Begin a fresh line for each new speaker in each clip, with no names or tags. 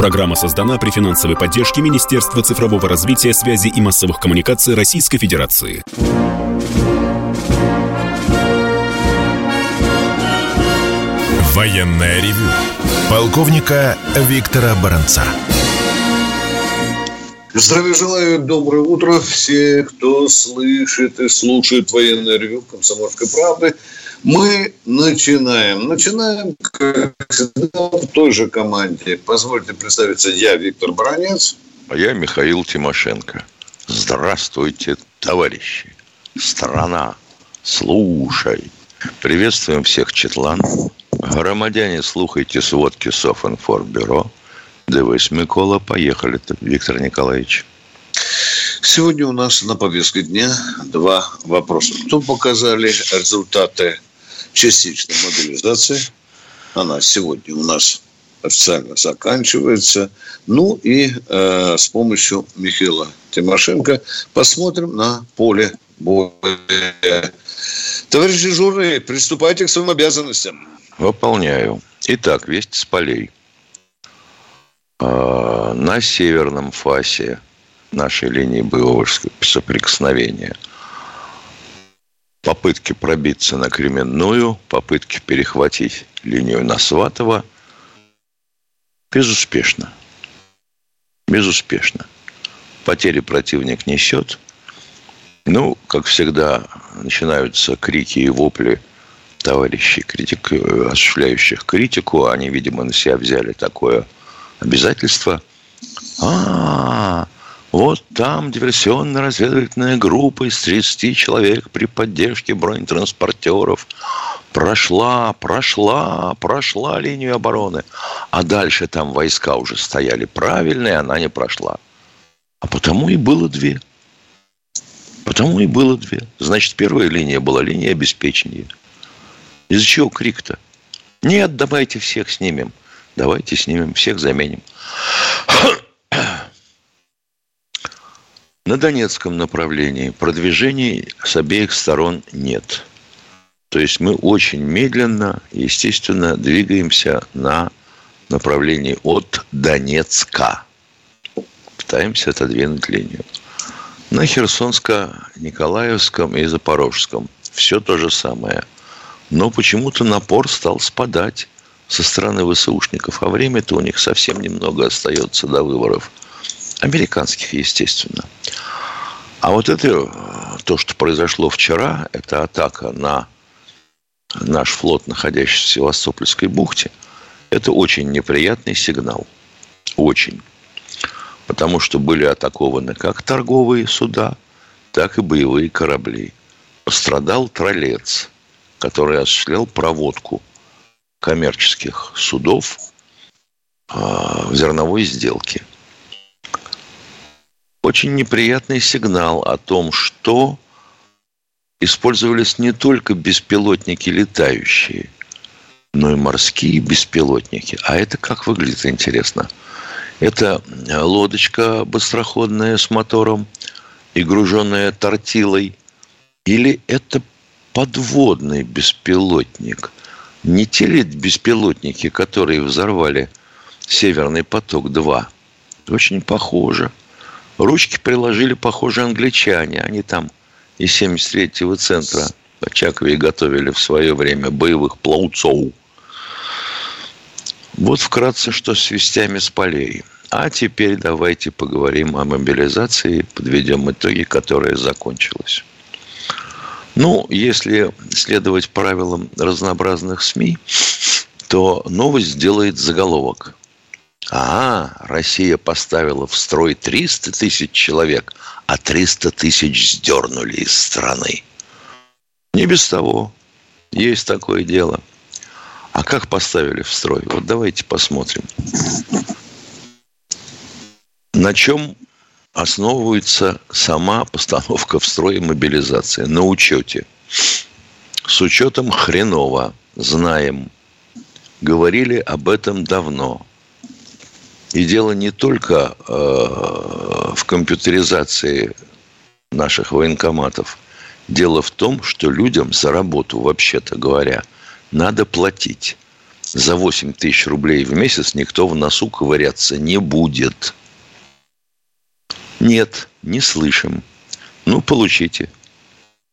Программа создана при финансовой поддержке Министерства цифрового развития, связи и массовых коммуникаций Российской Федерации.
Военная ревю. Полковника Виктора Баранца.
Здравия желаю, доброе утро все, кто слышит и слушает военное ревю «Комсомольской правды». Мы начинаем. Начинаем, как всегда, в той же команде. Позвольте представиться, я Виктор Баранец.
А я Михаил Тимошенко. Здравствуйте, товарищи. Страна, слушай. Приветствуем всех Четлан. Громадяне, слухайте сводки Софинформбюро. Дивись, Микола, поехали, Виктор Николаевич.
Сегодня у нас на повестке дня два вопроса. Кто показали результаты частичной мобилизации? Она сегодня у нас официально заканчивается. Ну и э, с помощью Михаила Тимошенко посмотрим на поле боя. Товарищи журы, приступайте к своим обязанностям.
Выполняю. Итак, весть с полей. А, на северном фасе нашей линии боевого соприкосновения попытки пробиться на Кременную, попытки перехватить линию на Сватово безуспешно. Безуспешно. Потери противник несет. Ну, как всегда, начинаются крики и вопли товарищей, критик, осуществляющих критику. Они, видимо, на себя взяли такое обязательство. А, вот там диверсионно-разведывательная группа из 30 человек при поддержке бронетранспортеров прошла, прошла, прошла линию обороны. А дальше там войска уже стояли правильные, она не прошла. А потому и было две. Потому и было две. Значит, первая линия была линия обеспечения. Из-за чего крик-то? Нет, давайте всех снимем. Давайте снимем, всех заменим. На Донецком направлении продвижений с обеих сторон нет. То есть мы очень медленно, естественно, двигаемся на направлении от Донецка. Пытаемся отодвинуть линию. На Херсонско-Николаевском и Запорожском все то же самое. Но почему-то напор стал спадать со стороны ВСУшников, а время-то у них совсем немного остается до выборов. Американских, естественно. А вот это, то, что произошло вчера, это атака на наш флот, находящийся в Севастопольской бухте, это очень неприятный сигнал. Очень. Потому что были атакованы как торговые суда, так и боевые корабли. Пострадал троллец, который осуществлял проводку коммерческих судов а, в зерновой сделке. Очень неприятный сигнал о том, что использовались не только беспилотники летающие, но и морские беспилотники. А это как выглядит, интересно? Это лодочка быстроходная с мотором и груженная тортилой? Или это подводный беспилотник – не те ли беспилотники, которые взорвали «Северный поток-2»? Очень похоже. Ручки приложили, похоже, англичане. Они там из 73-го центра Очакове готовили в свое время боевых плауцов. Вот вкратце, что с вестями с полей. А теперь давайте поговорим о мобилизации, подведем итоги, которая закончилась. Ну, если следовать правилам разнообразных СМИ, то новость делает заголовок. А, Россия поставила в строй 300 тысяч человек, а 300 тысяч сдернули из страны. Не без того. Есть такое дело. А как поставили в строй? Вот давайте посмотрим. На чем основывается сама постановка в строй мобилизации на учете. С учетом хреново, знаем. Говорили об этом давно. И дело не только э, в компьютеризации наших военкоматов. Дело в том, что людям за работу, вообще-то говоря, надо платить. За 8 тысяч рублей в месяц никто в носу ковыряться не будет. Нет, не слышим. Ну, получите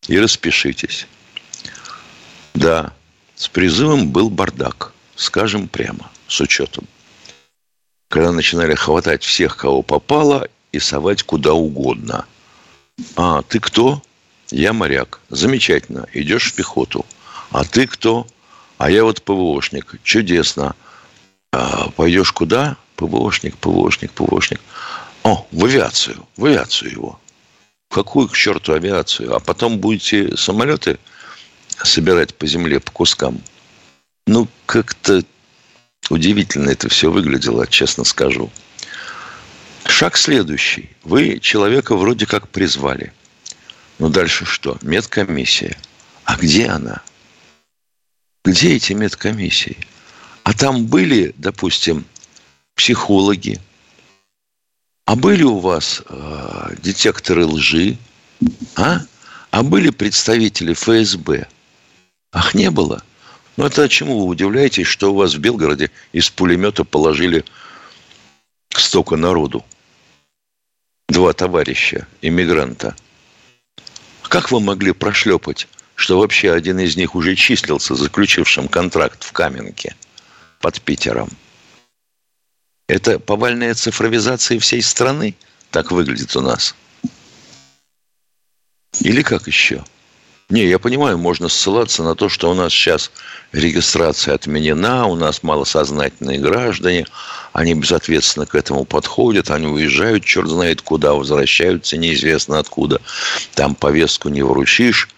и распишитесь. Да, с призывом был бардак, скажем прямо, с учетом. Когда начинали хватать всех, кого попало, и совать куда угодно. А, ты кто? Я моряк. Замечательно, идешь в пехоту. А ты кто? А я вот ПВОшник. Чудесно. А, пойдешь куда? ПВОшник, ПВОшник, ПВОшник. О, в авиацию, в авиацию его. Какую к черту авиацию? А потом будете самолеты собирать по земле по кускам. Ну, как-то удивительно это все выглядело, честно скажу. Шаг следующий. Вы человека вроде как призвали. Ну, дальше что? Медкомиссия. А где она? Где эти медкомиссии? А там были, допустим, психологи, а были у вас э, детекторы лжи? А? А были представители ФСБ? Ах, не было. Ну, это чему вы удивляетесь, что у вас в Белгороде из пулемета положили столько народу? Два товарища, иммигранта. Как вы могли прошлепать, что вообще один из них уже числился заключившим контракт в Каменке под Питером? Это повальная цифровизация всей страны? Так выглядит у нас. Или как еще? Не, я понимаю, можно ссылаться на то, что у нас сейчас регистрация отменена, у нас малосознательные граждане, они безответственно к этому подходят, они уезжают, черт знает куда, возвращаются неизвестно откуда, там повестку не вручишь.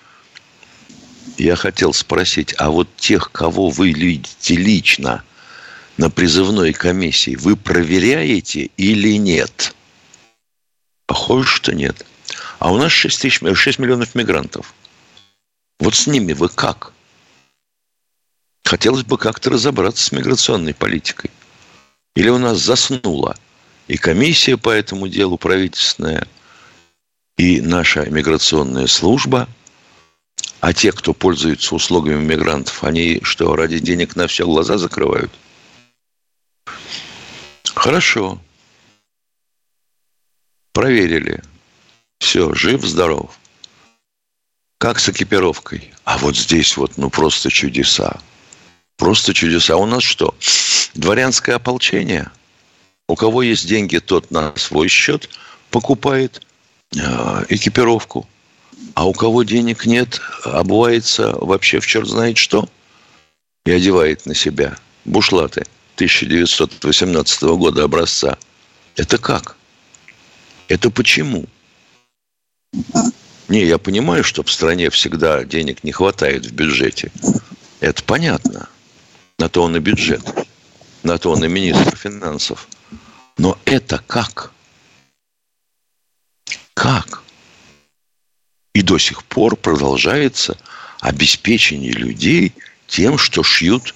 Я хотел спросить, а вот тех, кого вы видите лично, на призывной комиссии, вы проверяете или нет? Похоже, что нет. А у нас 6, тысяч, 6 миллионов мигрантов. Вот с ними вы как? Хотелось бы как-то разобраться с миграционной политикой. Или у нас заснула и комиссия по этому делу правительственная, и наша миграционная служба, а те, кто пользуется услугами мигрантов, они что, ради денег на все глаза закрывают – Хорошо. Проверили. Все, жив, здоров. Как с экипировкой? А вот здесь вот, ну, просто чудеса. Просто чудеса. У нас что? Дворянское ополчение? У кого есть деньги, тот на свой счет покупает э, экипировку. А у кого денег нет, обувается вообще в черт знает что и одевает на себя бушлаты – 1918 года образца. Это как? Это почему? Не, я понимаю, что в стране всегда денег не хватает в бюджете. Это понятно. На то он и бюджет. На то он и министр финансов. Но это как? Как? И до сих пор продолжается обеспечение людей тем, что шьют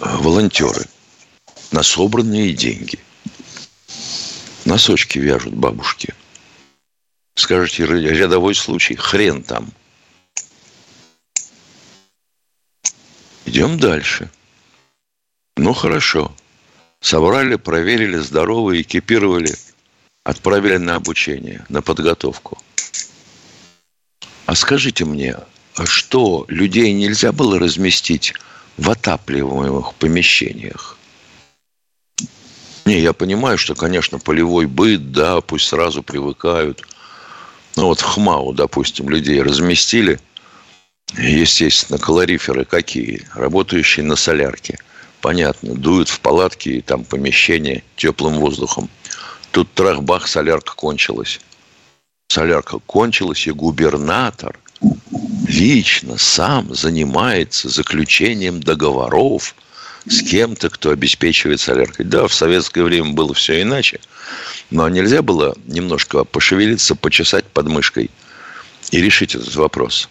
волонтеры на собранные деньги. Носочки вяжут бабушки. Скажете, рядовой случай, хрен там. Идем дальше. Ну, хорошо. Собрали, проверили, здоровы, экипировали, отправили на обучение, на подготовку. А скажите мне, а что, людей нельзя было разместить в отапливаемых помещениях. Не, я понимаю, что, конечно, полевой быт, да, пусть сразу привыкают. Ну вот в ХМАУ, допустим, людей разместили, естественно, калориферы какие, работающие на солярке. Понятно, дуют в палатки и там помещение теплым воздухом. Тут трах-бах, солярка кончилась. Солярка кончилась, и губернатор лично сам занимается заключением договоров с кем-то, кто обеспечивает соляркой. Да, в советское время было все иначе, но нельзя было немножко пошевелиться, почесать подмышкой и решить этот вопрос.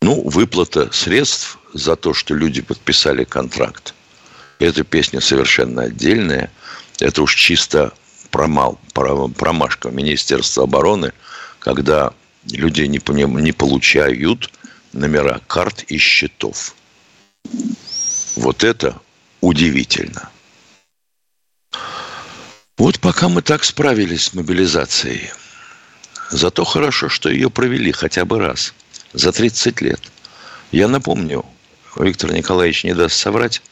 Ну, выплата средств за то, что люди подписали контракт. Эта песня совершенно отдельная. Это уж чисто промал, промашка Министерства обороны, когда люди не, не получают номера карт и счетов. Вот это удивительно. Вот пока мы так справились с мобилизацией. Зато хорошо, что ее провели хотя бы раз за 30 лет. Я напомню, Виктор Николаевич не даст соврать,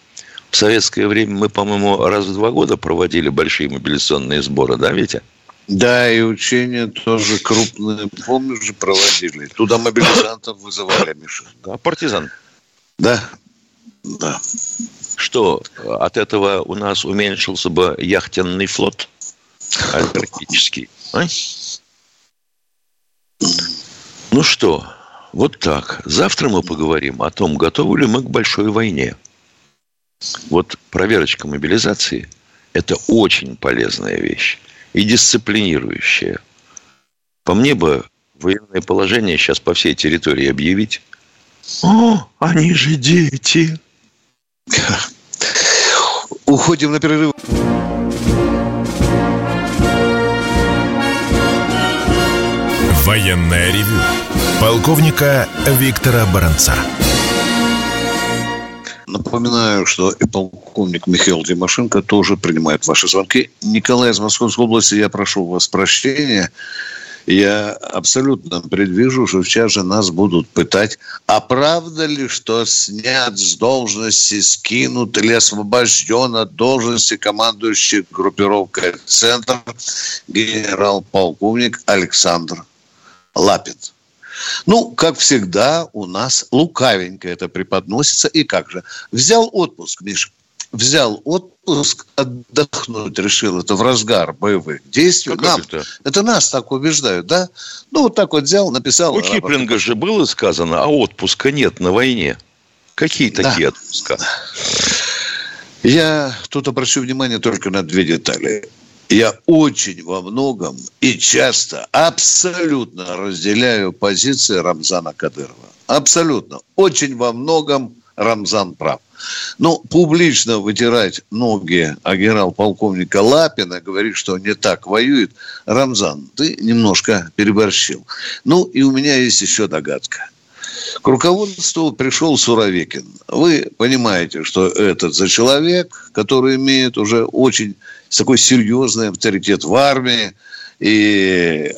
в советское время мы, по-моему, раз в два года проводили большие мобилизационные сборы, да, Витя?
Да, и учения тоже крупные, помнишь же, проводили. Туда мобилизантов вызывали, Миша.
Да, партизан.
Да, да.
Что, от этого у нас уменьшился бы яхтенный флот? Практически. А? Ну что, вот так. Завтра мы поговорим о том, готовы ли мы к большой войне. Вот проверочка мобилизации – это очень полезная вещь и дисциплинирующая. По мне бы военное положение сейчас по всей территории объявить. О, они же дети.
Уходим на перерыв.
Военная ревю. Полковника Виктора Баранца.
Напоминаю, что и полковник Михаил Тимошенко тоже принимает ваши звонки. Николай из Московской области, я прошу вас прощения. Я абсолютно предвижу, что сейчас же нас будут пытать, а правда ли, что снят с должности, скинут или освобожден от должности командующий группировкой «Центр» генерал-полковник Александр Лапин. Ну, как всегда, у нас лукавенько это преподносится. И как же? Взял отпуск, Миш, взял отпуск, отдохнуть решил. Это в разгар боевых действий.
Как
Нам,
это?
это нас так убеждают, да? Ну, вот так вот взял, написал.
У Киплинга же было сказано, а отпуска нет на войне. Какие
Да.
такие отпуска?
Я тут обращу внимание только на две детали. Я очень во многом и часто абсолютно разделяю позиции Рамзана Кадырова. Абсолютно. Очень во многом Рамзан прав. Ну, публично вытирать ноги о генерал-полковника Лапина, говорить, что он не так воюет, Рамзан, ты немножко переборщил. Ну, и у меня есть еще догадка. К руководству пришел Суровикин. Вы понимаете, что этот за человек, который имеет уже очень такой серьезный авторитет в армии, и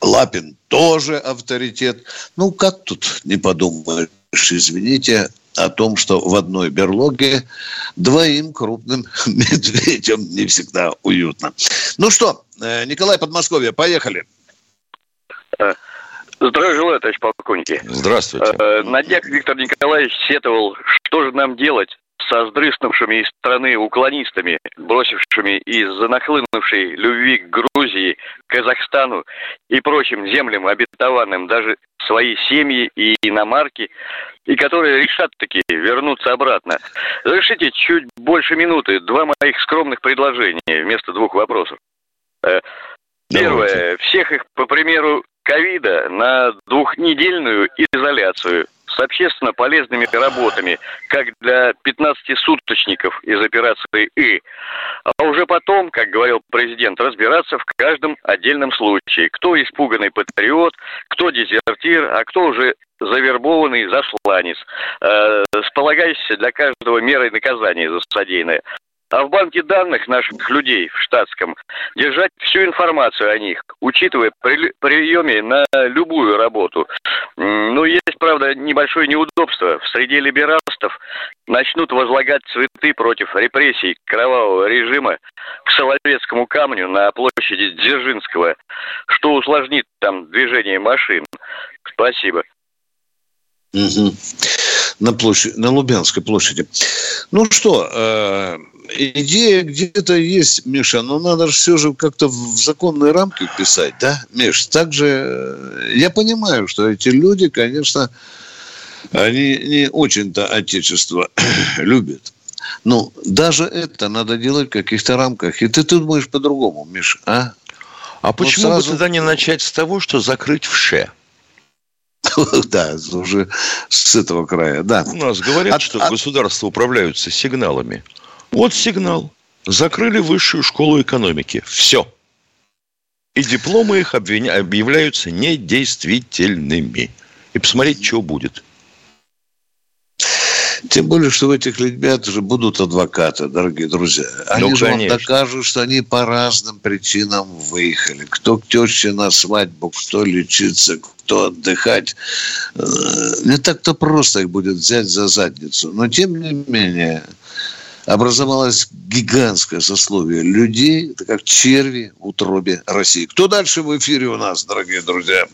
Лапин тоже авторитет. Ну, как тут не подумаешь, извините, о том, что в одной берлоге двоим крупным медведям не всегда уютно. Ну что, э, Николай Подмосковье, поехали.
Здравия желаю, товарищ полковники.
Здравствуйте.
Э, На днях Виктор Николаевич сетовал, что же нам делать со сдрыснувшими из страны уклонистами, бросившими из-за нахлынувшей любви к Грузии, Казахстану и прочим землям обетованным даже свои семьи и иномарки, и которые решат таки вернуться обратно. Разрешите чуть больше минуты, два моих скромных предложения вместо двух вопросов. Э, Первое. Всех их, по примеру ковида, на двухнедельную изоляцию с общественно полезными работами, как для 15-суточников из операции «И». А уже потом, как говорил президент, разбираться в каждом отдельном случае. Кто испуганный патриот, кто дезертир, а кто уже завербованный засланец, э, с полагающейся для каждого мерой наказания за содеянное. А в банке данных наших людей в штатском держать всю информацию о них, учитывая при приеме на любую работу. М, Ну, есть, правда, небольшое неудобство. В среде либералстов начнут возлагать цветы против репрессий кровавого режима к Соловецкому камню на площади Дзержинского, что усложнит там движение машин. Спасибо.
Мгм. На, площади, на Лубянской площади. Ну что, э, идея где-то есть, Миша, но надо же все же как-то в законные рамки вписать, да, Миш? Также э, я понимаю, что эти люди, конечно, они не очень-то отечество любят. Но даже это надо делать в каких-то рамках. И ты думаешь по-другому, Миш, а?
А почему
сразу-
бы тогда не начать с того, что закрыть вше?
Да, уже с этого края, да.
У нас говорят,
А-
что
а-
государство управляются сигналами. Вот сигнал. Закрыли высшую школу экономики. Все. И дипломы их обвиня- объявляются недействительными. И посмотреть, что будет.
Тем более, что у этих ребят же будут адвокаты, дорогие друзья. Они
Ну,
же вам докажут, что они по разным причинам выехали. Кто к теще на свадьбу, кто лечиться, кто отдыхать. Э, Не так-то просто их будет взять за задницу. Но, тем не менее, образовалось гигантское сословие людей, это как черви в утробе России. Кто дальше в эфире у нас, дорогие друзья?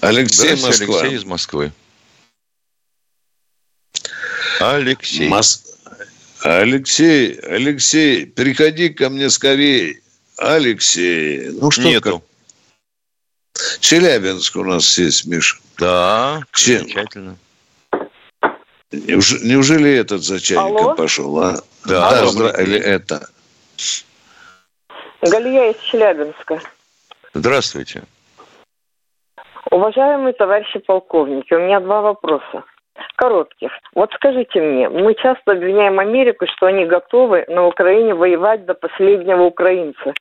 Алексей Москва.
Алексей из Москвы. Алексей.
Мос- Алексей, Алексей, приходи ко мне скорее. Алексей, ну что,
Нету.
как- Челябинск у нас есть, Миша.
Да,
Чем?
замечательно.
Неуж- Неужели этот за чайником
Алло?
пошел, а?
Да,
да
добрый
здра- или это.
Галия из Челябинска.
Здравствуйте.
Уважаемые товарищи полковники, у меня два вопроса. Коротких. Вот скажите мне, мы часто обвиняем Америку, что они готовы на Украине воевать до последнего украинца.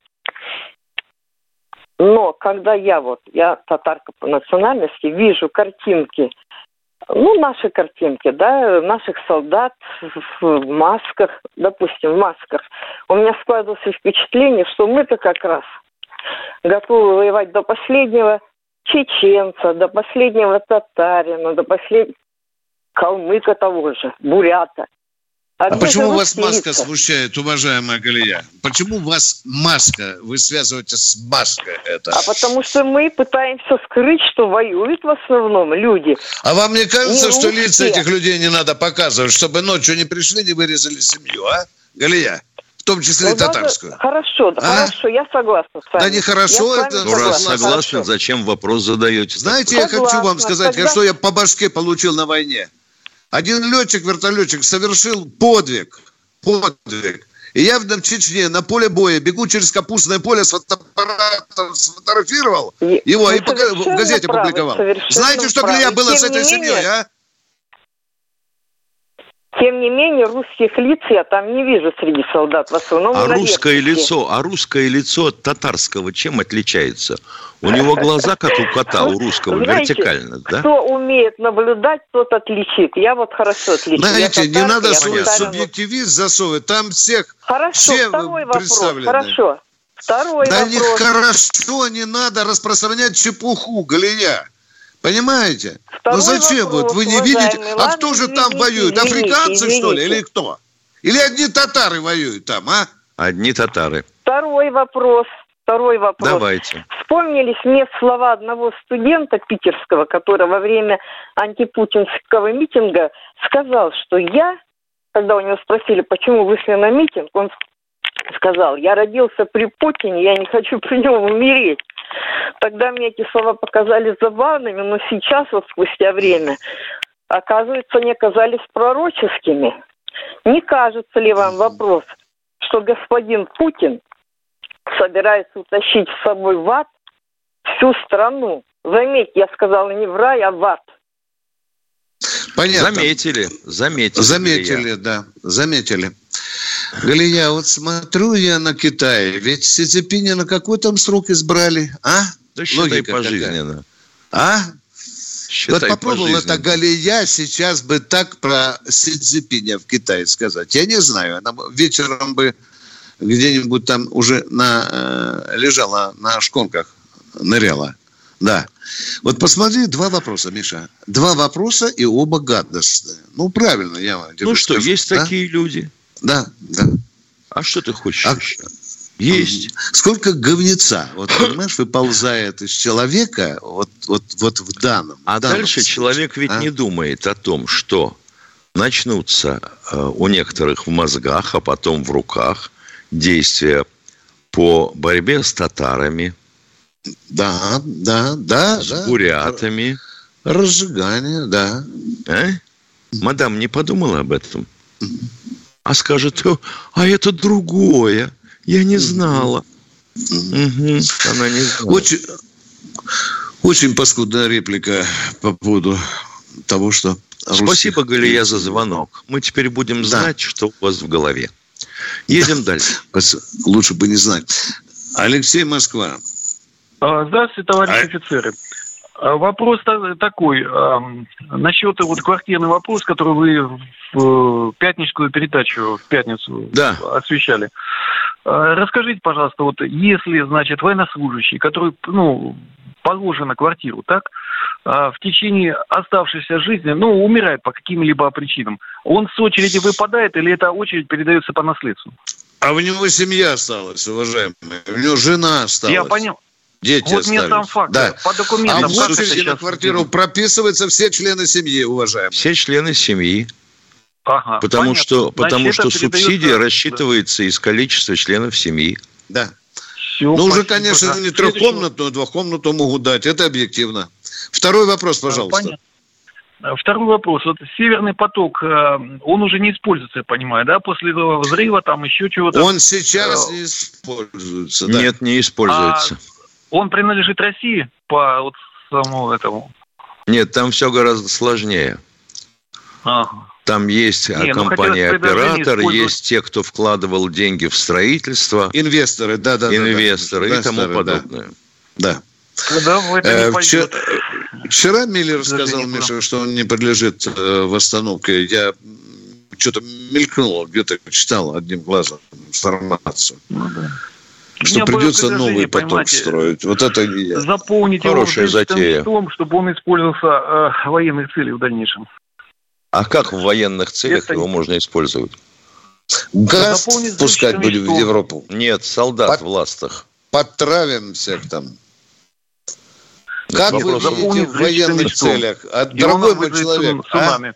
Но когда я вот, я татарка по национальности, вижу картинки, ну, наши картинки, да, наших солдат в масках, допустим, в масках, у меня складывалось впечатление, что мы-то как раз готовы воевать до последнего чеченца, до последнего татарина, до последнего калмыка того же, бурята.
А
Одни
почему
же
вас маска
лица.
смущает, уважаемая Галия? Почему вас маска? Вы связываете с маской это?
А потому что мы пытаемся скрыть, что воюют в основном люди.
А вам не кажется,
Не
что
русские.
лица этих людей не надо показывать, чтобы ночью не пришли, не вырезали семью, а? Галия? В том числе и
Ну, даже-
татарскую.
Хорошо, да,
А?
хорошо, я согласна с вами.
Да нехорошо
Я с
это.
Ну, раз
согласна,
согласны,
хорошо.
зачем вопрос задаете?
Знаете, я хочу вам
Согласна,
сказать,
тогда-
что я по башке получил на войне. Один летчик-вертолетчик совершил подвиг. Подвиг. И я в Чечне на поле боя бегу через капустное поле с фотоаппаратом, сфотографировал его и в газете
правы,
публиковал. Знаете, что
правы.
Галия было
Тем
с этой семьей, а?
Тем не менее, русских лиц я там не вижу среди солдат. В основном
А русское лицо, а русское лицо от татарского чем отличается? У него глаза, как у кота, у русского,
Знаете,
вертикально, да?
Кто умеет наблюдать, тот отличит. Я вот хорошо отличу. Я
Знаете, не надо свой субъективизм засовывать. Там всех
Хорошо,
все
второй вопрос. Хорошо. Второй
Да
вопрос.
нехорошо, не надо распространять чепуху, Галия. Понимаете?
Второй
ну зачем?
вопрос,
вот вы не видите? А кто же там воюет?
извините,
Африканцы, что ли? Или кто? Или одни татары воюют там, а?
Одни татары.
Второй вопрос. Второй вопрос.
Давайте.
Вспомнились мне слова одного студента питерского, который во время антипутинского митинга сказал, что я, когда у него спросили, почему вышли на митинг, он сказал, я родился при Путине, я не хочу при нем умереть. Тогда мне эти слова показались забавными, но сейчас, вот спустя время, оказывается, они оказались пророческими. Не кажется ли вам вопрос, что господин Путин собирается утащить с собой в ад всю страну? Заметьте, я сказала не в рай, а в ад.
Понятно.
Заметили, заметили.
Заметили, да, заметили. Галия, вот смотрю я на Китай, ведь Си Цзиньпиня на какой там срок избрали, а?
Да считай
Логика какая.
пожизненно.
А?
Считай
вот попробовал
пожизненно.
это Галия сейчас бы так про Си Цзиньпиня в Китае сказать. Я не знаю, она вечером бы где-нибудь там уже на, э, лежала на шконках, ныряла. Да. Вот посмотри, два вопроса, Миша. Два вопроса и оба гадостные. Ну, правильно, я вам
Ну что,
скажу,
есть
да?
такие люди.
Да, да.
А что ты хочешь
А-
еще? Есть.
Сколько говнеца, вот понимаешь, выползает из человека вот, вот, вот в данном.
А
в данном
дальше
случае,
человек ведь
а?
не думает о том, что начнутся э, у некоторых в мозгах, а потом в руках действия по борьбе с татарами,
Да, да, да.
с
да.
бурятами.
Разжигание, да.
А? Мадам не подумала об этом? А скажет, «О, а это другое. Я не знала. Мгм, Она не знала.
Очень, очень паскудная реплика по поводу того, что...
Спасибо,
русских-
Галия, за звонок. Мы теперь будем
Да.
знать, что у вас в голове. Едем дальше.
Пос- Лучше бы не знать. Алексей Москва.
А, Здравствуйте, товарищи
А-
офицеры. А Вопрос та- такой. Насчет вот квартирный вопрос, который вы в э, пятническую передачу в пятницу
Да.
освещали. А, Расскажите, пожалуйста, вот если, значит, военнослужащий, который, ну, положен на квартиру, так, а, в течение оставшейся жизни, ну, умирает по каким-либо причинам, он с очереди выпадает или эта очередь передается по наследству?
А у него семья осталась, уважаемые. У него жена осталась.
Я понял.
Дети
Вот мне
остались.
сам факт.
Да.
По
А
документам
в
как это
очереди на квартиру прописываются все члены семьи, уважаемые.
Все члены семьи.
Ага,
Потому
понятно.
что, потому
Значит,
что
это передается-
субсидия рассчитывается из количества членов семьи.
Да.
Всё,
Ну, уже,
спасибо,
конечно,
да.
не трехкомнатную, двухкомнатную могут дать. Это объективно. Второй вопрос, пожалуйста.
Понятно. А, Второй вопрос. Вот Северный поток, э, он уже не используется, я понимаю, да, после взрыва, там еще чего-то.
Он сейчас
Э,
не используется. да.
Нет, не используется.
Он принадлежит России по вот самому этому.
Нет, там все гораздо сложнее.
Ага.
Там есть
Не, ну, хотелось предложение
есть те, кто вкладывал деньги в строительство,
Инвесторы, да, да, да, да.
инвесторы и тому
Инвесторы, да.
подобное.
Да.
Когда в это
Э,
не
вчера, вчера Миллер сказал, Миша, что он не подлежит э, восстановке. Я что-то мелькнуло, где-то читал одним глазом информацию.
Ну, да.
Что придется новый поток строить. Вот это я.
Заполнить
Хорошая
его
затея.
веществом, чтобы он использовался э, в военных целях в дальнейшем.
А как в военных целях
Это-
его можно использовать?
Газ пускать будем в. Европу.
Нет, солдат
Под-
в ластах.
Подтравим всех там. Как вы видите в военных целях? А,
он
дорогой мой человек, а?
цунами.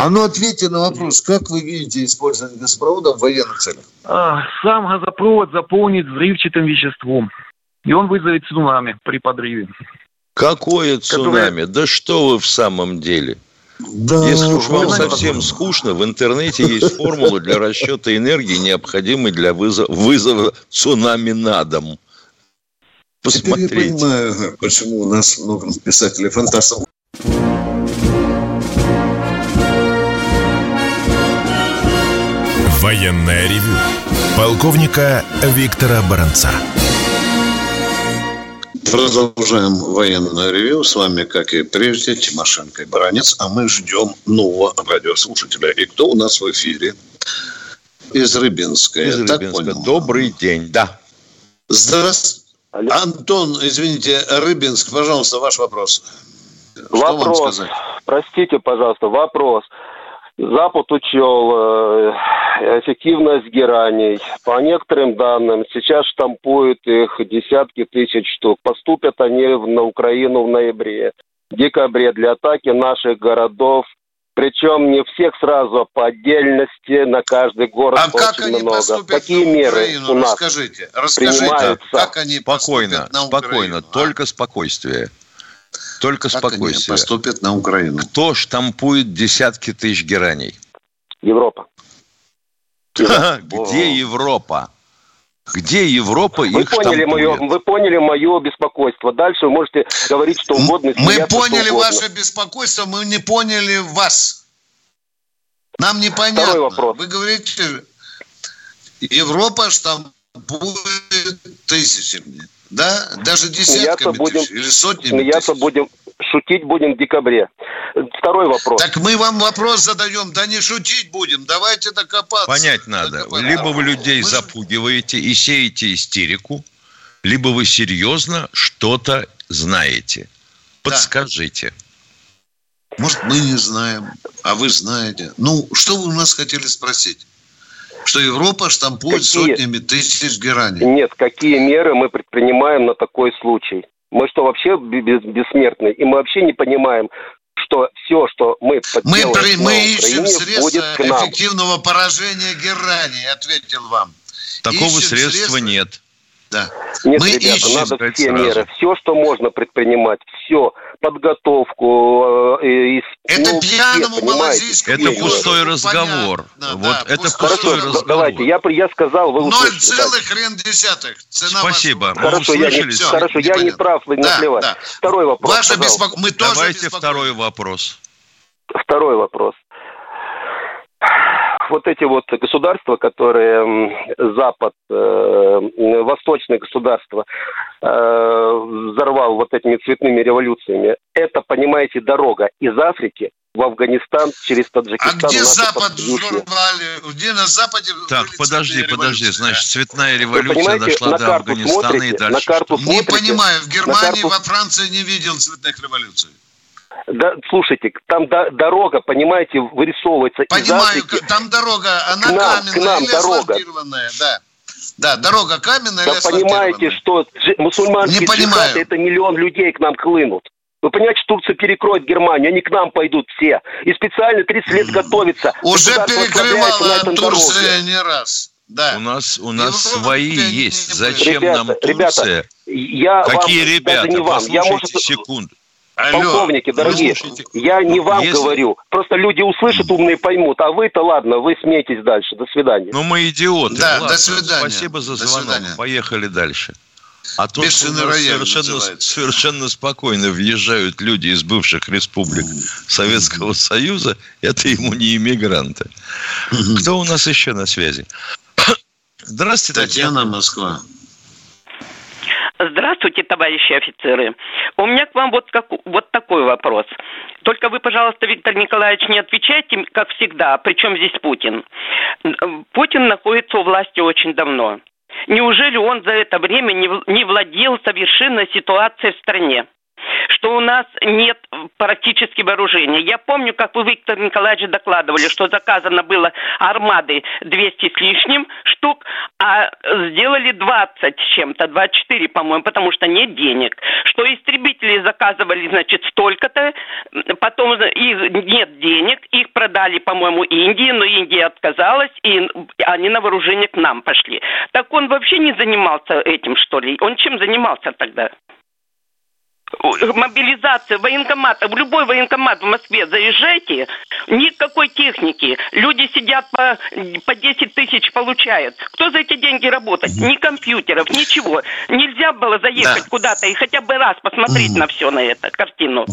а ну ответьте на вопрос, как вы видите использование газопровода в военных целях?
А, Сам газопровод заполнит взрывчатым веществом. И он вызовет цунами при подрыве.
Какое цунами? Да что вы в самом деле?
Да,
Если уж вам совсем скучно, в интернете есть формула для расчета энергии, необходимой для вызова, вызова цунами на дом.
Теперь я понимаю, почему у нас много писателей-фантастов.
Военное ревю полковника Виктора Баранца.
Продолжаем военное ревю. С вами, как и прежде, Тимошенко и Баранец. А мы ждем нового радиослушателя. И кто у нас в эфире? Из Рыбинска.
Из Рыбинска. Добрый день, да.
Здравствуйте. Антон, извините, Рыбинск, пожалуйста, ваш вопрос. Что вам
Вопрос.
сказать?
Простите, пожалуйста, вопрос. Запад учел э, эффективность гераний. По некоторым данным, сейчас штампуют их десятки тысяч штук. Поступят они на Украину в ноябре, декабре для атаки наших городов. Причем не всех сразу, а по отдельности, на каждый город
А как
очень
они
много.
поступят
Какие
на
меры
Украину?
у нас?
Расскажите. Расскажите,
принимаются?
как они
Спокойно,
поступят на
спокойно,
Украину? А?
только спокойствие. Только
Как они
спокойствие.
поступят на Украину?
Кто штампует десятки тысяч гераней?
Европа.
Где Европа? Где Европа
Вы
их
поняли, мое, вы поняли мое беспокойство. Дальше вы можете говорить что угодно.
Мы
смеяться,
поняли
угодно.
ваше беспокойство, мы не поняли вас. Нам непонятно.
Второй вопрос.
Вы говорите, Европа штампует тысячами, да? Даже десятками
будем-
тысяч или сотнями
Смеяться
тысяч.
будем, шутить будем в декабре. Второй вопрос.
Так мы вам вопрос задаем, да не шутить будем, давайте докопаться.
Понять надо.
Докопаться.
Либо вы людей
Мы
запугиваете и сеете истерику, либо вы серьезно что-то знаете. Подскажите.
Может, мы не знаем, а вы знаете. Ну, что вы у нас хотели спросить? Что Европа штампует
Какие?
сотнями тысяч гераней.
Нет, какие меры мы предпринимаем на такой случай? Мы что, вообще бессмертны? И мы вообще не понимаем, что все, что мы
Мы, при- мы ищем средства эффективного поражения герани, ответил вам.
Такого
Ищем
средства
средства.
нет.
Да.
Нет,
Мы
ребята,
ищем,
надо все
сразу.
меры, все, что можно предпринимать, все, подготовку. э, и-
Это
ну, все,
пьяному малазийскому
Это
Все
пустой разговор.
понятно,
Вот
да,
это
пустой
пустой
Хорошо,
разговор.
давайте, я, я сказал, вы
Ноль
услышите. да.
целых хрен десятых. Цена
Спасибо.
вашего-
Хорошо, я не,
всё.
хорошо, я не
непонятно.
прав, вы не
Да,
плевать.
да.
Второй вопрос. Пожалуйста.
беспоко... Мы тоже
Давайте второй вопрос.
Второй вопрос. Вот эти вот государства, которые Запад, э, восточные государства э, взорвал вот этими цветными революциями, это, понимаете, дорога из Африки в Афганистан через Таджикистан.
А где Запад взорвали? Где на Западе
Так, подожди, подожди. Значит, цветная революция дошла на до Афганистана смотрите, и дальше. На
карту что? Не понимаю, в Германии, карту... во Франции не видел цветных революций.
Да, слушайте, там до, дорога, понимаете, вырисовывается
Понимаю, из Африки. там дорога, она к нам, каменная к нам или дорога. да. Да, дорога каменная
да
или
понимаете, что мусульманские джихады, это миллион людей к нам хлынут. Вы понимаете, что Турция перекроет Германию, они к нам пойдут все. И специально 30 лет готовится.
Уже перекрывала Турция не раз.
Да. У нас, у нас свои есть. Зачем ребята, нам Турция? Ребята, я Какие вам, ребята? Не вам. Я, может, секунду.
Алло, Полковники, дорогие, я не вам Если... говорю. Просто люди услышат, умные поймут. А вы-то ладно, вы смеетесь дальше. До свидания.
Ну, мы идиоты.
Да, ладно. до свидания.
Спасибо за звонок. Поехали дальше. А то, что совершенно, совершенно спокойно въезжают люди из бывших республик Советского Союза, это ему не иммигранты. Кто у нас еще на связи?
Здравствуйте, Татьяна, Татьяна Москва.
Здравствуйте, товарищи офицеры. У меня к вам вот, как, вот такой вопрос. Только вы, пожалуйста, Виктор Николаевич, не отвечайте, как всегда, причем здесь Путин. Путин находится у власти очень давно. Неужели он за это время не владел совершенно ситуацией в стране? Что у нас нет практически вооружения. Я помню, как вы, Виктор Николаевич, докладывали, что заказано было армады 200 с лишним штук, а сделали 20 с чем-то, 24, по-моему, потому что нет денег. Что истребители заказывали, значит, столько-то, потом их нет денег, их продали, по-моему, Индии, но Индия отказалась, и они на вооружение к нам пошли. Так он вообще не занимался этим, что ли? Он чем занимался тогда? Мобилизация военкомата, в любой военкомат в Москве заезжайте, никакой техники. Люди сидят по, по 10 тысяч получают. Кто за эти деньги работает? Ни компьютеров, ничего. Нельзя было заехать да. куда-то и хотя бы раз посмотреть на все на это, картину.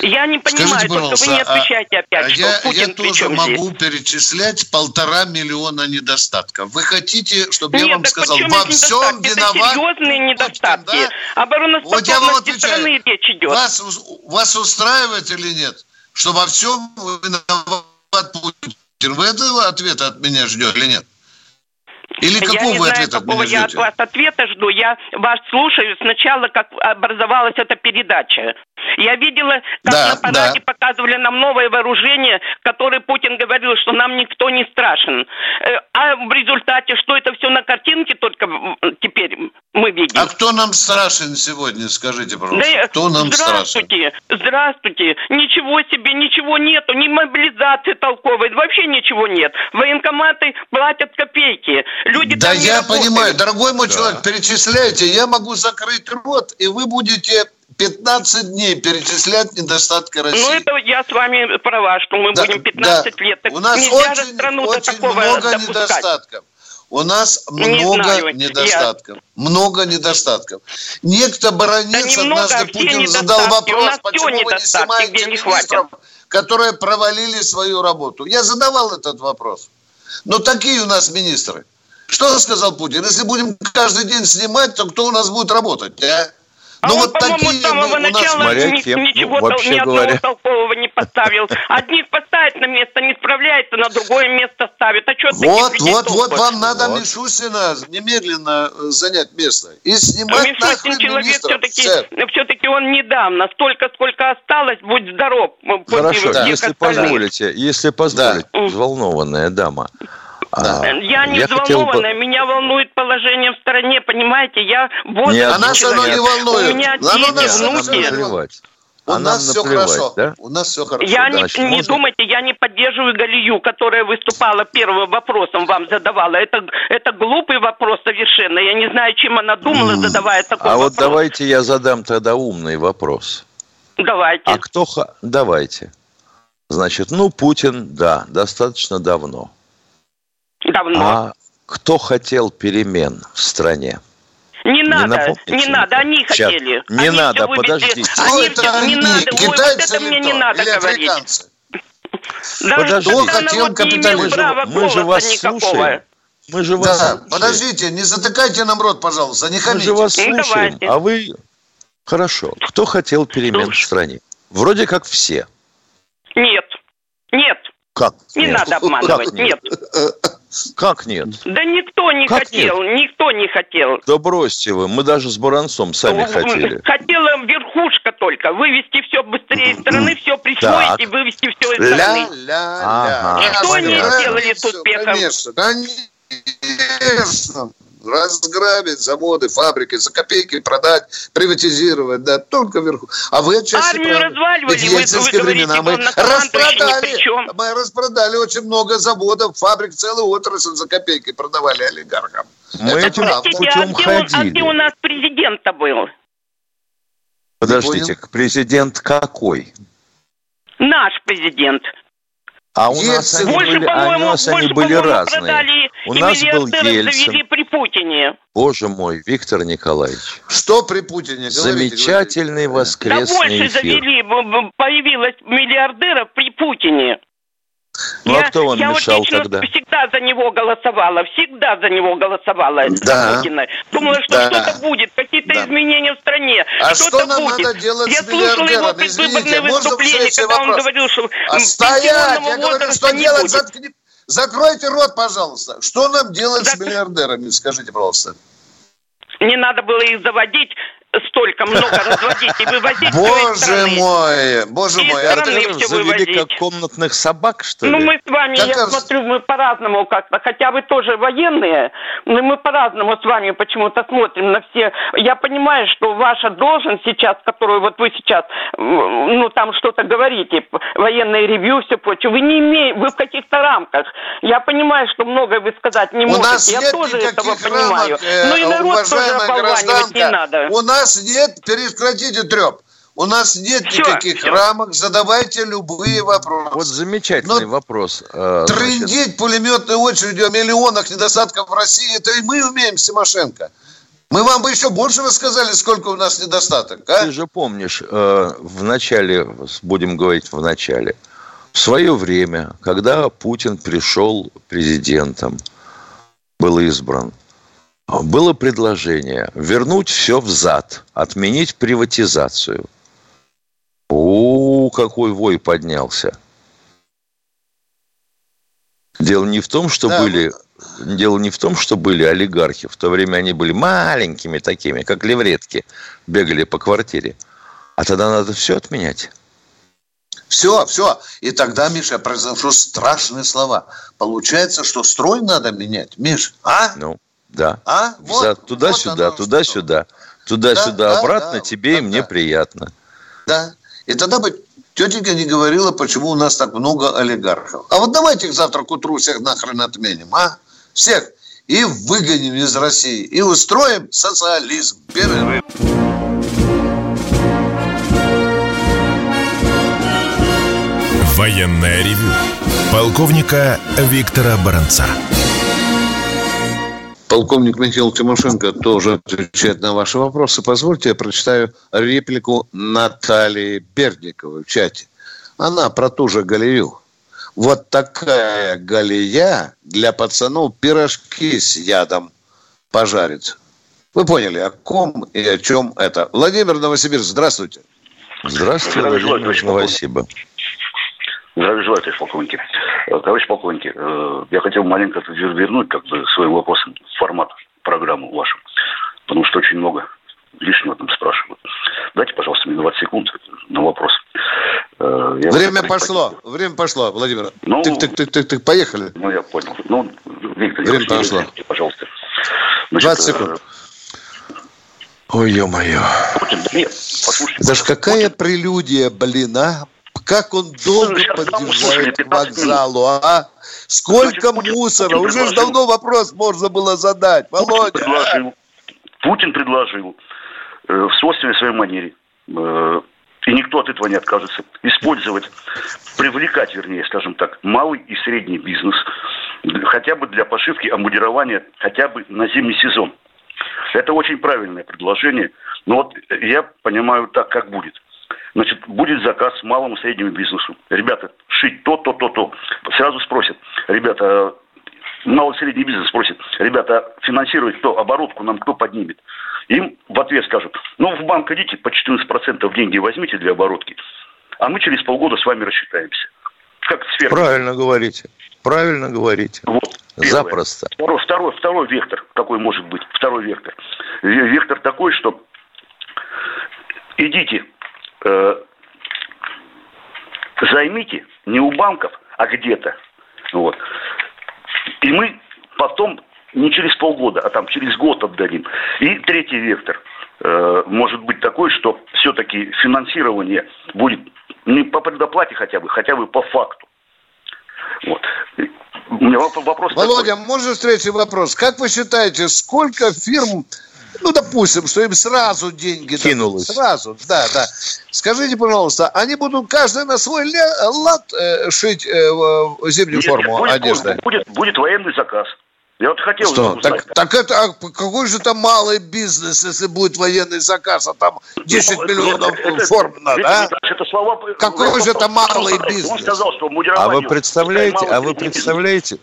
Я не понимаю, Скажите, то, что вы не а, отвечаете опять, а что я, Путин
я тоже могу здесь? перечислять полтора миллиона недостатков. Вы хотите, чтобы Нет, я вам сказал, во всем виноват...
Это серьезные недостатки. Путин, да? Обороноспособности вот страны речь идет.
Вас, вас устраивает или нет, что во всем виноват Путин? Вы этого ответа от меня ждете или нет? Или какого я не вы знаю, какого
я от вас ответа жду. Я вас слушаю сначала, как образовалась эта передача. Я видела, как да, на параде да. показывали нам новое вооружение, которое Путин говорил, что нам никто не страшен. Э, а в результате, что это все на картинке только теперь мы видим.
А кто нам страшен сегодня, скажите, пожалуйста? Да, кто нам
здравствуйте, страшен? Здравствуйте, ничего себе, ничего нету, ни мобилизации толковой, вообще ничего нет. Военкоматы платят копейки. Люди
да я понимаю, дорогой мой да. человек, перечисляйте, я могу закрыть рот, и вы будете 15 дней перечислять недостатки России. Ну,
это я с вами права, что мы да, будем 15 да. лет.
Так У нас очень, очень много допускать. недостатков. У нас много знаю, недостатков. Я... Много недостатков. Некто баронец, да однажды Путин задал вопрос, почему вы не снимаете не министров, которые провалили свою работу. Я задавал этот вопрос. Но такие у нас министры. Что сказал Путин? Если будем каждый день снимать, то кто у нас будет работать? А?
А ну, он, вот по-моему, с самого начала ни, кем, ничего ну, ни одного говоря... толкового не поставил. Одних поставит на место, не справляется, на другое место ставит. А что
Вот, вот, вот вам надо вот. Мишустина немедленно э, занять место. И снимать а Мишустин человек
все-таки, все-таки он недавно. Столько, сколько осталось, будь здоров.
Хорошо, да. если позволите, если позволите, да. взволнованная дама.
Да. Я не я взволнованная, бы... меня волнует положение в стране, понимаете? Я
вот Нет, нас оно не волнует.
У меня дети, нас,
внуки. У а нас все наплевать, хорошо. Да? У нас все хорошо.
Я Значит, не, не думайте, я не поддерживаю Галию, которая выступала первым вопросом, вам задавала. Это, это глупый вопрос совершенно. Я не знаю, чем она думала, задавая такой
а
вопрос.
А вот давайте я задам тогда умный вопрос.
Давайте.
А кто... Давайте. Значит, ну, Путин, да, достаточно давно.
Давно.
А кто хотел перемен в стране?
Не надо, не, не надо, они Сейчас. хотели.
Не
они
надо, подождите.
Они, это не они? надо, Ой, вот это мне не надо Или говорить. Да,
Подожди.
Кто хотел
не имел
капитализм?
Мы же вас
никакого.
слушаем. Мы же вас
Да,
слушаем.
подождите, не затыкайте нам рот, пожалуйста, не
Мы
хамите.
же вас
Ну,
слушаем.
давайте.
А вы... Хорошо. Кто хотел перемен в стране? Вроде как все.
Нет, нет,
Как?
не
нет?
надо обманывать,
Как
нет.
Как нет?
Да никто не
Как
хотел, никто не хотел.
Да бросьте вы, мы даже с Буранцом сами
Ну,
хотели.
Хотела верхушка только. Вывести все быстрее из страны, все присвоить
Так.
и вывести все из страны.
Ля-ля-ля.
Ага.
И что они сделали с успехом?
Конечно, конечно. Разграбить заводы, фабрики, за копейки продать, приватизировать, да, только вверху. А вы отчасти
Армию
правы.
разваливали,
Ведь
вы- вы говорите,
времена мы распродали, мы распродали очень много заводов, фабрик, целую отрасль за копейки продавали олигархам.
Мы
Это
этим
правда.
Простите, а
путем
где, он, а где у
ходили.
нас президент-то был?
Подождите, президент какой?
Наш президент.
А у нас они
Больше,
были, а у
по-моему,
нас они
больше,
были
по-моему,
разные.
продали
У
и
нас был Ельцин.
завели при Путине.
Боже мой, Виктор Николаевич.
Что при Путине? Говорите,
Замечательный
Да
воскресный
больше
эфир.
завели, б- б- появилось миллиардеров при Путине.
Ну, а кто вам
я
мешал
вот лично
тогда?
всегда за него голосовала, всегда за него голосовала.
Да.
за Путина. Думала, что
Да.
что-то будет, какие-то
Да.
изменения в стране.
А
что-то
что нам
будет.
надо делать
я
с
слушала его предвыборные выступления, когда он
вопрос?
говорил, что
А стоять! Я говорю, что
не
делать? Заткни- Закройте рот, пожалуйста. Что нам делать с
Да.
миллиардерами? Скажите, пожалуйста.
Не надо было их заводить столько много разводить и вывозить
Боже мой, боже мой.
всё
Завели как комнатных собак, что
Ну,
ли?
мы с вами,
Как
я
раз-
смотрю, мы по-разному как-то. Хотя вы тоже военные, но мы по-разному с вами почему-то смотрим на все. Я понимаю, что ваша должность сейчас, которую вот вы сейчас, ну, там что-то говорите, военное ревью, все прочее, вы не имеете, вы в каких-то рамках. Я понимаю, что многое вы сказать не
У
можете. я тоже этого
никаких
понимаю.
рамок, э,
ну и народ тоже оболванивать не надо.
У нас нет, прекратите треп. У нас нет
Всё,
никаких
всё.
рамок, задавайте любые вопросы.
Вот замечательный
Ну,
вопрос. э, значит.
Трындеть пулеметной очередью о миллионах недостатков в России, это и мы умеем, Тимошенко. Мы вам бы еще больше рассказали, сколько у нас недостаток, а?
Ты же помнишь, э, в начале, будем говорить в начале, в свое время, когда Путин пришел президентом, был избран, было предложение вернуть все взад, отменить приватизацию. О, какой вой поднялся. Дело не в том, что
Да,
были Дело не в том, что были олигархи. В то время они были маленькими такими, как левретки, бегали по квартире. А тогда надо все отменять.
Все, все. И тогда, Миша, я произношу страшные слова. Получается, что строй надо менять, Миш, а?
Ну, да.
А? Вот,
Взад, туда-сюда,
вот
туда-сюда. Туда-сюда,
Да,
обратно
да,
тебе и
да,
мне
да.
приятно.
Да. И тогда бы тетенька не говорила, почему у нас так много олигархов. А вот давайте их завтра к утру всех нахрен отменим, а? Всех. И выгоним из России. И устроим социализм. Перерыв.
Военное ревю полковника Виктора Баранца.
Полковник Михаил Тимошенко тоже отвечает на ваши вопросы. Позвольте, я прочитаю реплику Натальи Бердниковой в чате. Она про ту же Галию. Вот такая Галия для пацанов пирожки с ядом пожарит. Вы поняли, о ком и о чем это. Владимир Новосибирск, здравствуйте.
Здравствуйте, Владимир Новосиба.
Здравия желаю, товарищ полковники. Э, Товарищ полковники, э, я хотел маленько вер- вернуть как бы своим вопросом формат программу вашу, потому что очень много лишнего там спрашивают. Дайте, пожалуйста, мне 20 секунд на вопрос. Э, я
Время
вот-
пошло, время пошло, Владимир.
Ну-
Тык, тык, тык, тык, тык, поехали.
Ну, я понял. Ну, Виктор,
Время
я-
пошло.
извините, пожалуйста.
20
э,
секунд.
Ой, ё-моё.
Путин, нет, послушайте.
Это ж какая прелюдия, блин, а? Как он долго
там
подъезжает к
15
вокзалу, а? Сколько
Значит, Путин-
мусора?
Путин
Уже
предложил-
давно вопрос можно было задать.
Путин
Володя, а?
предложил, Путин предложил э, в свойственной своей манере, э, и никто от этого не откажется, использовать, привлекать, вернее, скажем так, малый и средний бизнес, хотя бы для пошивки, амбудирования, хотя бы на зимний сезон. Это очень правильное предложение, но вот я понимаю так, как будет. Значит, будет заказ малому и среднему бизнесу. Ребята, шить то, то, то, то. Сразу спросят, ребята, малый и средний бизнес спросит, ребята, финансировать кто, оборотку нам кто поднимет? Им в ответ скажут, ну, в банк идите, по 14% деньги возьмите для оборотки, а мы через полгода с вами рассчитаемся.
Как сфера. Правильно говорите. Правильно говорите. Вот. Первое. Запросто.
Второй, второй, второй вектор какой может быть? Второй вектор. Вектор такой, что идите, э, займите не у банков, а где-то. Вот. И мы потом не через полгода, а там через год отдадим. И третий вектор э, может быть такой, что все-таки финансирование будет не по предоплате хотя бы, хотя бы по факту. Вот.
У меня вопрос Володя, такой. можно встречный вопрос? Как вы считаете, сколько фирм, ну, допустим, что им сразу деньги
кинулось?
Дадут, сразу, да, да. Скажите, пожалуйста, они будут каждый на свой лад э, шить э, зимнюю Нет, форму
будет,
одежды?
Будет, будет военный заказ. Я вот хотел
Что? Узнать. Так, так это а какой же это малый бизнес, если будет военный заказ, а там 10 ну, миллионов это, форм надо, а? Это слова, какой же это малый бизнес? Он
сказал, что А вы представляете, а вы представляете,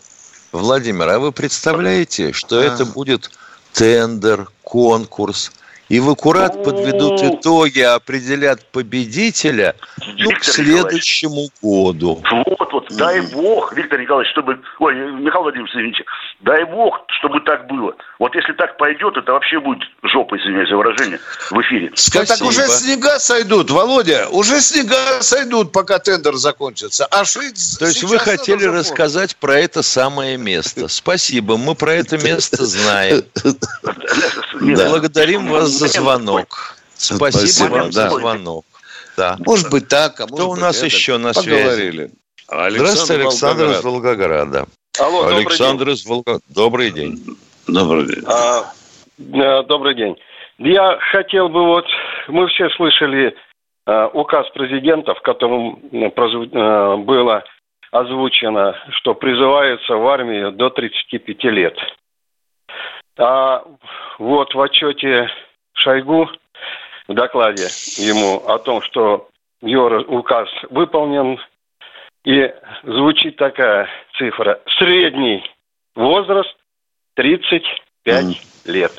Владимир, а вы представляете, что а. это будет тендер, конкурс, и в аккурат подведут итоги, определят победителя ну, к следующему году.
Вот, вот, дай бог, Виктор Николаевич, чтобы... Ой, Михаил Владимирович, извините. Дай бог, чтобы так было. Вот если так пойдет, это вообще будет жопа, извиняюсь за выражение, в эфире.
Спасибо. Так уже снега сойдут, Володя. Уже снега сойдут, пока тендер закончится. А шить
То есть вы хотели рассказать про это самое место. Спасибо, мы про это место знаем. Благодарим вас за звонок. Спасибо вам за звонок.
Да. Может быть так, а может
Кто у нас еще на связи? Здравствуйте, Александр из Волгограда. Алло, Александр из Волгограда. Добрый день.
Добрый день. А, э, добрый день. Я хотел бы вот, мы все слышали а, указ президента, в котором а, было озвучено, что призывается в армию до 35 лет. А вот в отчете Шойгу, в докладе ему о том, что его указ выполнен, и звучит такая цифра. Средний возраст 35 mm. лет.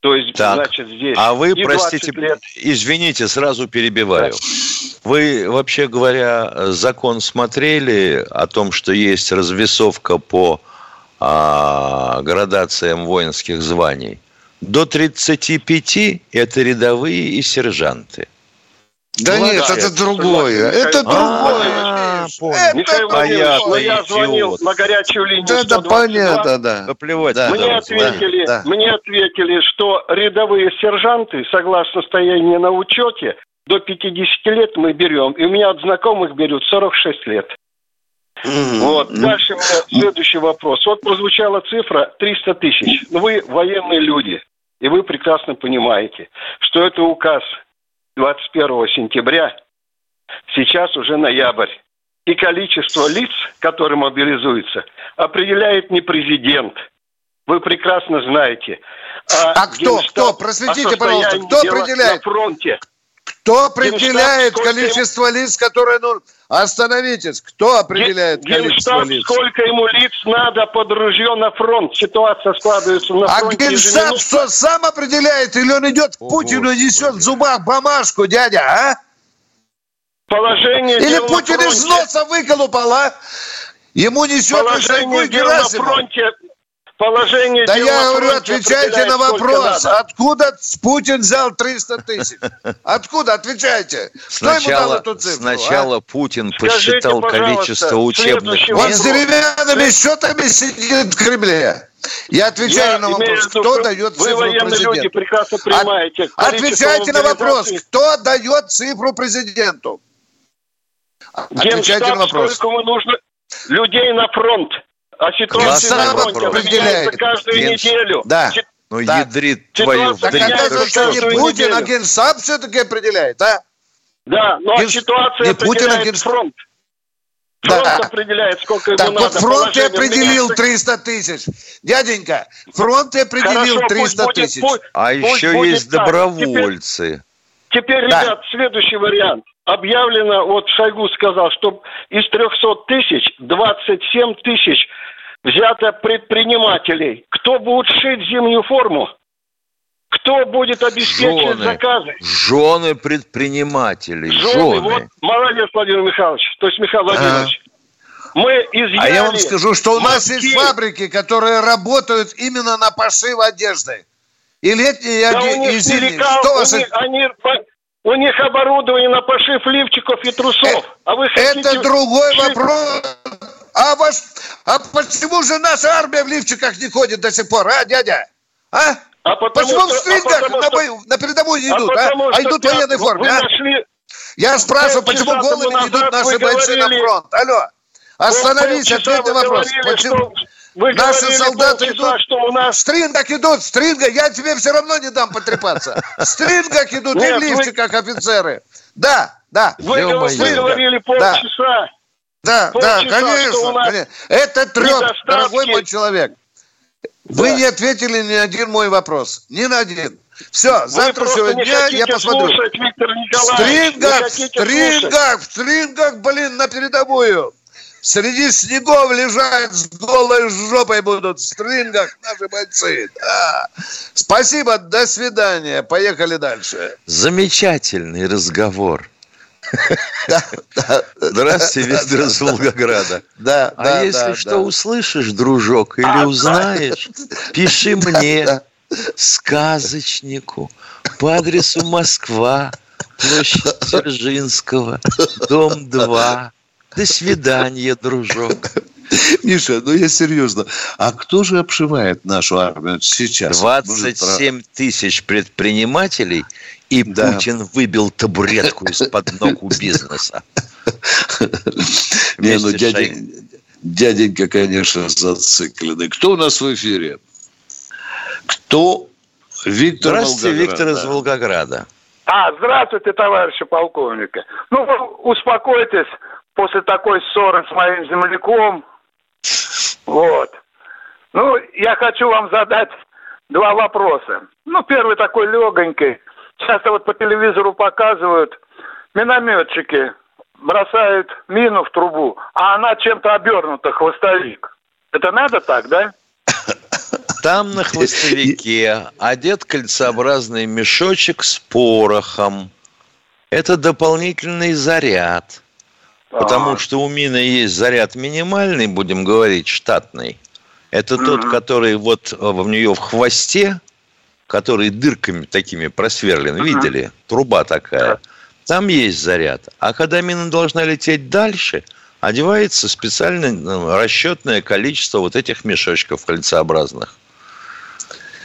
То есть, так, значит, здесь... А вы, простите, лет... извините, сразу перебиваю. Да. Вы, вообще говоря, закон смотрели о том, что есть развесовка по а, градациям воинских званий? До 35 это рядовые и сержанты.
Да Молодец. нет, это другое. Это другое.
А, это понятно. Я звонил на горячую линию. Да,
да, понятно, да.
Наплевать. Мне ответили, мне ответили, что рядовые сержанты, согласно состоянию на учете, до 50 лет мы берем. И у меня от знакомых берут 46 лет. Mm-hmm. Вот. Дальше у меня следующий вопрос. Вот прозвучала цифра 300 тысяч. Ну, вы военные люди, и вы прекрасно понимаете, что это указ 21 сентября, сейчас уже ноябрь. И количество лиц, которые мобилизуются, определяет не президент. Вы прекрасно знаете.
А, а кто, кто? Просветите, пожалуйста, кто определяет? На фронте. Кто определяет Генштаб, количество лиц, которые ну Остановитесь. Кто определяет Ген, количество лиц?
Сколько ему лиц надо под ружье на фронт? Ситуация складывается на
а фронте. А Генштаб что, сам определяет? Или он идет к Путину и несет в зубах бумажку, дядя, а?
Положение
Или Путин из носа выколупал, а? Ему несет
Положение дел на фронте положение
Да я говорю, отвечайте на вопрос. Откуда Путин взял 300 тысяч? Откуда? Отвечайте.
Сначала, Кто ему дал эту цифру? Сначала а? Путин посчитал количество учебных
Он с деревянными счетами сидит в Кремле. Я отвечаю я на вопрос, кто виду, дает цифру вы президенту. Люди
прекрасно понимаете.
От, отвечайте на вопрос, кто дает цифру президенту?
Отвечайте на вопрос. Сколько нужно людей на фронт? А ситуация на фронте определяется каждую Генш... неделю.
Да.
Ну, да. ядрит твою
Так оказывается, не Путин, а Генсап все-таки определяет,
да? Да, но Ген... ситуация не Путин, а Генс... фронт. Фронт да. определяет, сколько ему так, надо.
Вот фронт и определил 300 тысяч. Дяденька, фронт и определил Хорошо, 300
будет,
тысяч.
Пусть, а пусть еще есть добровольцы.
Теперь,
Да.
ребят, следующий вариант. Объявлено, вот Шойгу сказал, что из 300 тысяч 27 тысяч взято предпринимателей. Кто будет шить зимнюю форму? Кто будет обеспечивать
Жены.
заказы?
Жены предпринимателей.
Жены,
Жены.
вот, молодец, Владимир Михайлович, то есть Михаил Владимирович. Мы изъяли...
А я вам скажу, что у нас есть фабрики, которые работают именно на пошив одежды. И летней, и,
Да
и зимней.
лекал,
Что
у,
вас...
них, они, у них оборудование на пошив лифчиков и трусов. а вы хотите
Это другой вопрос. А, ваш, а почему же наша армия в лифчиках не ходит до сих пор, а, дядя? А?
А потому
почему в
что- а
стрингах
потому
на,
что-
бою- на передовую не
А
идут, а?
потому
А
что
идут в военной
вы
форме, а?
нашли-
Я спрашиваю, почему голыми не идут
назад
наши
вы
бойцы на фронт? Алло, остановись, ответь на
вы
вопрос.
говорили,
Почему?
что- вы
Наши
говорили
солдаты
полчаса,
идут,
что у нас-
в стрингах идут, в стрингах, я тебе все равно не дам потрепаться. В стрингах идут и в
вы-
лифчиках офицеры. Да, да.
Вы, вы говорили полчаса.
Да, да,
Полчаса, что
конечно, конечно. Это трет,
недостатки.
дорогой мой человек. Вы
Да.
не ответили ни на один мой вопрос. Ни на один. Все,
Вы
завтрашнего
просто не
дня
хотите
я посмотрю.
слушать, Виктор
В
Николаевич. Не
стрингах, в
хотите слушать.
стрингах, в стрингах, блин, на передовую. Среди снегов лежать с голой жопой будут в стрингах наши бойцы. Да. Спасибо, до свидания. Поехали дальше.
Замечательный разговор. Здравствуйте, Виктор из Волгограда.
Да,
А если что услышишь, дружок, или узнаешь, пиши мне, сказочнику, по адресу Москва, площадь Дзержинского, дом 2. До свидания, дружок.
Миша, ну я серьезно. А кто же обшивает нашу армию сейчас? Может,
27 тысяч предпринимателей, и
Да.
Путин выбил табуретку из-под ног у бизнеса.
Не, ну дяденька, конечно, зацикленный. Кто у нас в эфире? Кто? Виктор
Здравствуйте,
Волгоград,
Виктор из
да.
Волгограда.
А, здравствуйте, товарищи полковники. Ну, успокойтесь после такой ссоры с моим земляком. Вот. Ну, я хочу вам задать два вопроса. Ну, первый такой легонький. Часто вот по телевизору показывают, минометчики бросают мину в трубу, а она чем-то обернута, хвостовик. Это надо так, да?
Там на хвостовике одет кольцеобразный мешочек с порохом. Это дополнительный заряд. Потому что у мины есть заряд минимальный, будем говорить, штатный. Это тот, который вот в нее в хвосте, который дырками такими просверлен, видели? Труба такая. Там есть заряд. А когда мина должна лететь дальше, одевается специально ну, расчетное количество вот этих мешочков кольцеобразных.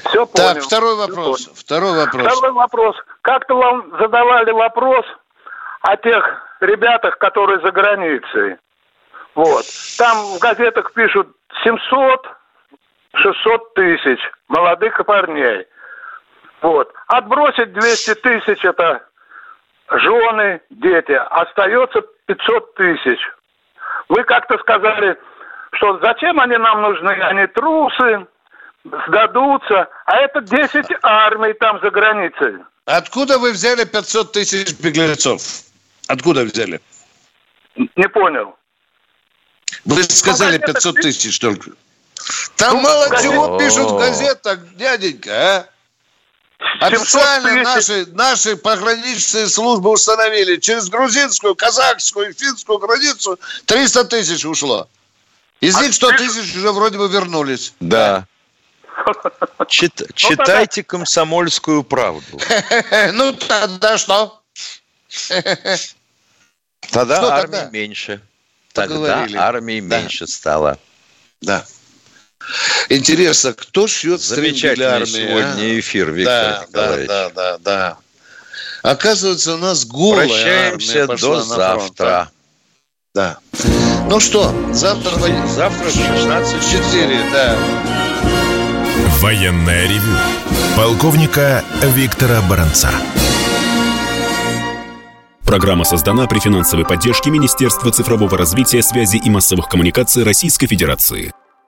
Все понял.
Так, второй вопрос. Второй вопрос.
Второй вопрос. Как-то вам задавали вопрос о тех ребятах, которые за границей. Вот. Там в газетах пишут 700, 600 тысяч молодых парней. Вот. Отбросить 200 тысяч это жены, дети. Остается 500 тысяч. Вы как-то сказали, что зачем они нам нужны? Они трусы, сдадутся. А это 10 армий там за границей.
Откуда вы взяли 500 тысяч беглецов? Откуда взяли?
Не понял.
Вы сказали 500 тысяч только. Там мало чего пишут в газетах, дяденька, а? Официально наши, наши пограничные службы установили, через грузинскую, казахскую и финскую границу 300 тысяч ушло. Из них 100 тысяч уже вроде бы вернулись.
Да. Чит- читайте комсомольскую правду.
Ну, тогда что?
Тогда армии меньше. Тогда армии меньше стало.
Да. Интересно, кто шьет для
Замечательный
армии?
сегодня
а?
эфир, Виктор
да, да,
Николаевич.
да, да, да. Оказывается, у нас голая
Прощаемся
армия
до
фронт,
завтра.
а? Да. Ну что, завтра...
Завтра в 16
4, да.
Военное ревю полковника Виктора Баранца.
Программа создана при финансовой поддержке Министерства цифрового развития, связи и массовых коммуникаций Российской Федерации.